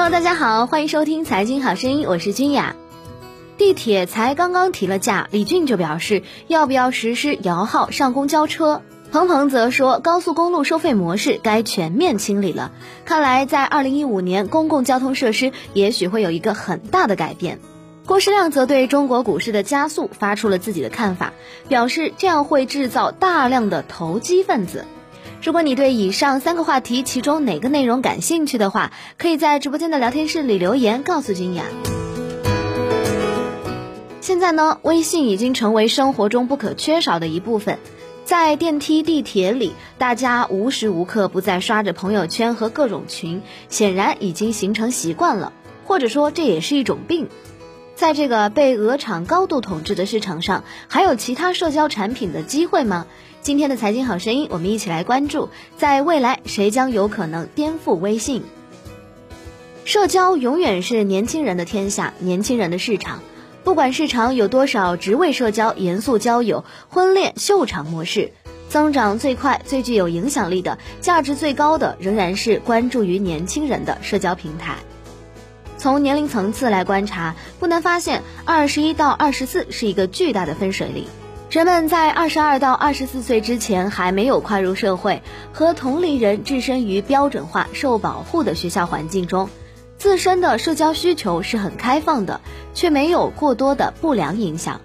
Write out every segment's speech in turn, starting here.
Hello，大家好，欢迎收听财经好声音，我是君雅。地铁才刚刚提了价，李俊就表示要不要实施摇号上公交车。彭鹏则说高速公路收费模式该全面清理了。看来在二零一五年，公共交通设施也许会有一个很大的改变。郭世亮则对中国股市的加速发出了自己的看法，表示这样会制造大量的投机分子。如果你对以上三个话题其中哪个内容感兴趣的话，可以在直播间的聊天室里留言告诉君雅。现在呢，微信已经成为生活中不可缺少的一部分，在电梯、地铁里，大家无时无刻不在刷着朋友圈和各种群，显然已经形成习惯了，或者说这也是一种病。在这个被鹅厂高度统治的市场上，还有其他社交产品的机会吗？今天的财经好声音，我们一起来关注，在未来谁将有可能颠覆微信？社交永远是年轻人的天下，年轻人的市场。不管市场有多少职位社交、严肃交友、婚恋秀场模式，增长最快、最具有影响力的、价值最高的，仍然是关注于年轻人的社交平台。从年龄层次来观察，不难发现，二十一到二十四是一个巨大的分水岭。人们在二十二到二十四岁之前还没有跨入社会，和同龄人置身于标准化、受保护的学校环境中，自身的社交需求是很开放的，却没有过多的不良影响。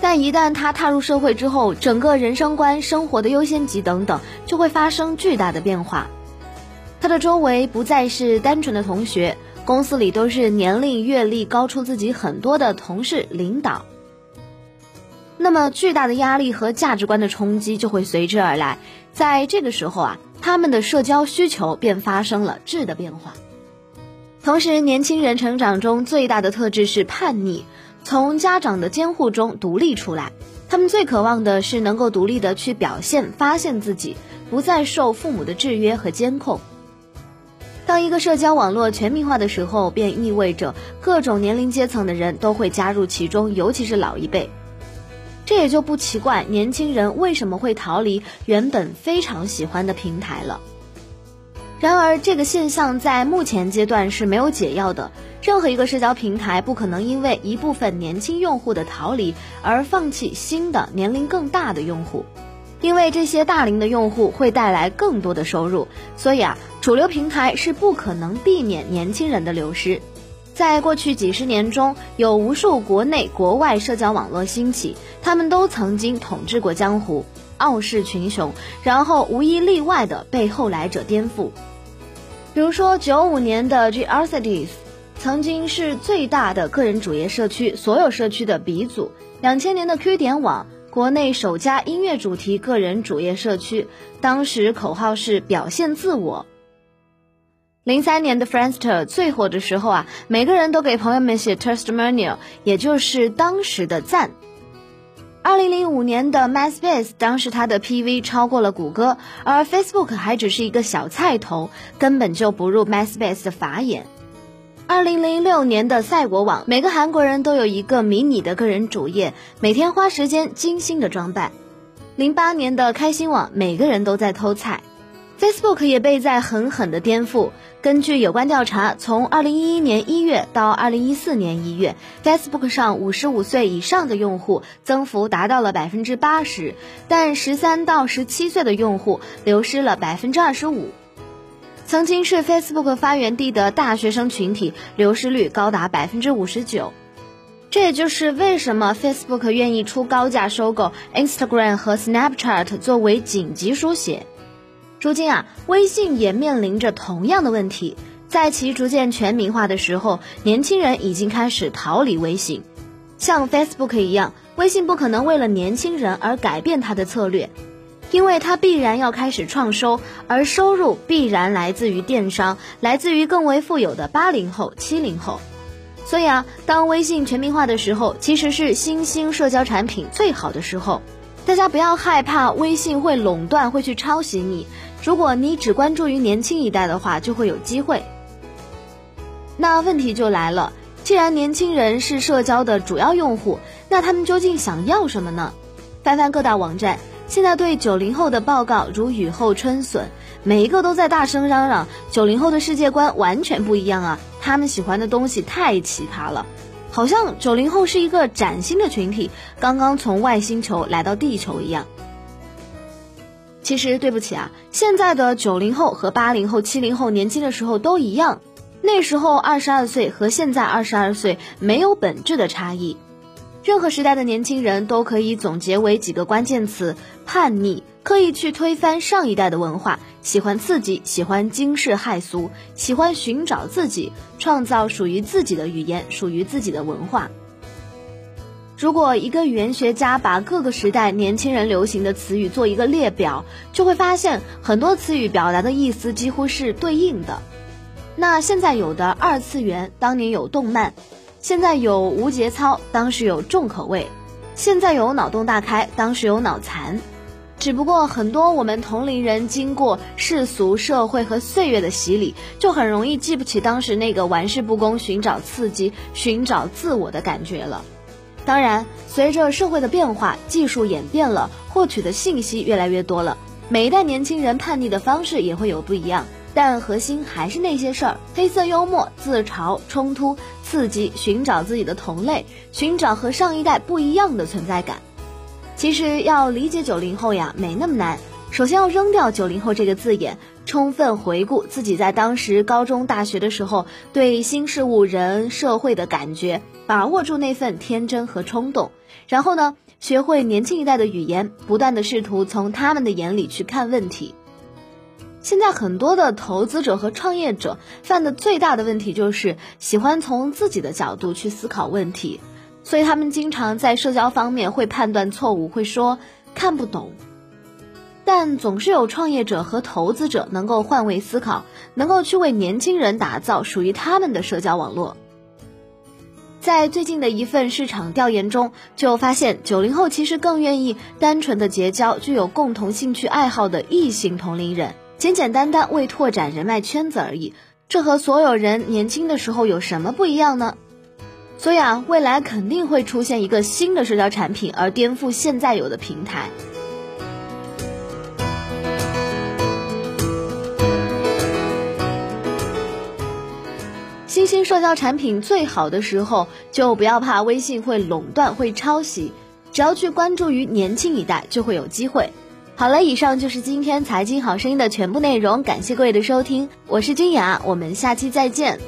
但一旦他踏入社会之后，整个人生观、生活的优先级等等，就会发生巨大的变化。他的周围不再是单纯的同学。公司里都是年龄阅历高出自己很多的同事领导，那么巨大的压力和价值观的冲击就会随之而来。在这个时候啊，他们的社交需求便发生了质的变化。同时，年轻人成长中最大的特质是叛逆，从家长的监护中独立出来。他们最渴望的是能够独立的去表现、发现自己，不再受父母的制约和监控。当一个社交网络全民化的时候，便意味着各种年龄阶层的人都会加入其中，尤其是老一辈。这也就不奇怪，年轻人为什么会逃离原本非常喜欢的平台了。然而，这个现象在目前阶段是没有解药的。任何一个社交平台不可能因为一部分年轻用户的逃离而放弃新的年龄更大的用户。因为这些大龄的用户会带来更多的收入，所以啊，主流平台是不可能避免年轻人的流失。在过去几十年中，有无数国内国外社交网络兴起，他们都曾经统治过江湖，傲视群雄，然后无一例外的被后来者颠覆。比如说，九五年的 G R C D S 曾经是最大的个人主页社区，所有社区的鼻祖。两千年的 Q 点网。国内首家音乐主题个人主页社区，当时口号是表现自我。零三年的 Friendster 最火的时候啊，每个人都给朋友们写 testimonial，也就是当时的赞。二零零五年的 MySpace，当时它的 PV 超过了谷歌，而 Facebook 还只是一个小菜头，根本就不入 MySpace 的法眼。二零零六年的赛果网，每个韩国人都有一个迷你的个人主页，每天花时间精心的装扮。零八年的开心网，每个人都在偷菜。Facebook 也被在狠狠的颠覆。根据有关调查，从二零一一年一月到二零一四年一月，Facebook 上五十五岁以上的用户增幅达到了百分之八十，但十三到十七岁的用户流失了百分之二十五。曾经是 Facebook 发源地的大学生群体流失率高达百分之五十九，这也就是为什么 Facebook 愿意出高价收购 Instagram 和 Snapchat 作为紧急书写。如今啊，微信也面临着同样的问题，在其逐渐全民化的时候，年轻人已经开始逃离微信。像 Facebook 一样，微信不可能为了年轻人而改变它的策略。因为它必然要开始创收，而收入必然来自于电商，来自于更为富有的八零后、七零后。所以啊，当微信全民化的时候，其实是新兴社交产品最好的时候。大家不要害怕微信会垄断，会去抄袭你。如果你只关注于年轻一代的话，就会有机会。那问题就来了，既然年轻人是社交的主要用户，那他们究竟想要什么呢？翻翻各大网站。现在对九零后的报告如雨后春笋，每一个都在大声嚷嚷九零后的世界观完全不一样啊，他们喜欢的东西太奇葩了，好像九零后是一个崭新的群体，刚刚从外星球来到地球一样。其实对不起啊，现在的九零后和八零后、七零后年轻的时候都一样，那时候二十二岁和现在二十二岁没有本质的差异。任何时代的年轻人都可以总结为几个关键词：叛逆、刻意去推翻上一代的文化、喜欢刺激、喜欢惊世骇俗、喜欢寻找自己、创造属于自己的语言、属于自己的文化。如果一个语言学家把各个时代年轻人流行的词语做一个列表，就会发现很多词语表达的意思几乎是对应的。那现在有的二次元，当年有动漫。现在有无节操，当时有重口味；现在有脑洞大开，当时有脑残。只不过很多我们同龄人经过世俗社会和岁月的洗礼，就很容易记不起当时那个玩世不恭、寻找刺激、寻找自我的感觉了。当然，随着社会的变化，技术演变了，获取的信息越来越多了，每一代年轻人叛逆的方式也会有不一样。但核心还是那些事儿：黑色幽默、自嘲、冲突、刺激，寻找自己的同类，寻找和上一代不一样的存在感。其实要理解九零后呀，没那么难。首先要扔掉“九零后”这个字眼，充分回顾自己在当时高中、大学的时候对新事物、人、社会的感觉，把握住那份天真和冲动。然后呢，学会年轻一代的语言，不断的试图从他们的眼里去看问题。现在很多的投资者和创业者犯的最大的问题就是喜欢从自己的角度去思考问题，所以他们经常在社交方面会判断错误，会说看不懂。但总是有创业者和投资者能够换位思考，能够去为年轻人打造属于他们的社交网络。在最近的一份市场调研中，就发现九零后其实更愿意单纯的结交具有共同兴趣爱好的异性同龄人。简简单单为拓展人脉圈子而已，这和所有人年轻的时候有什么不一样呢？所以啊，未来肯定会出现一个新的社交产品，而颠覆现在有的平台。新兴社交产品最好的时候，就不要怕微信会垄断、会抄袭，只要去关注于年轻一代，就会有机会。好了，以上就是今天财经好声音的全部内容，感谢各位的收听，我是君雅，我们下期再见。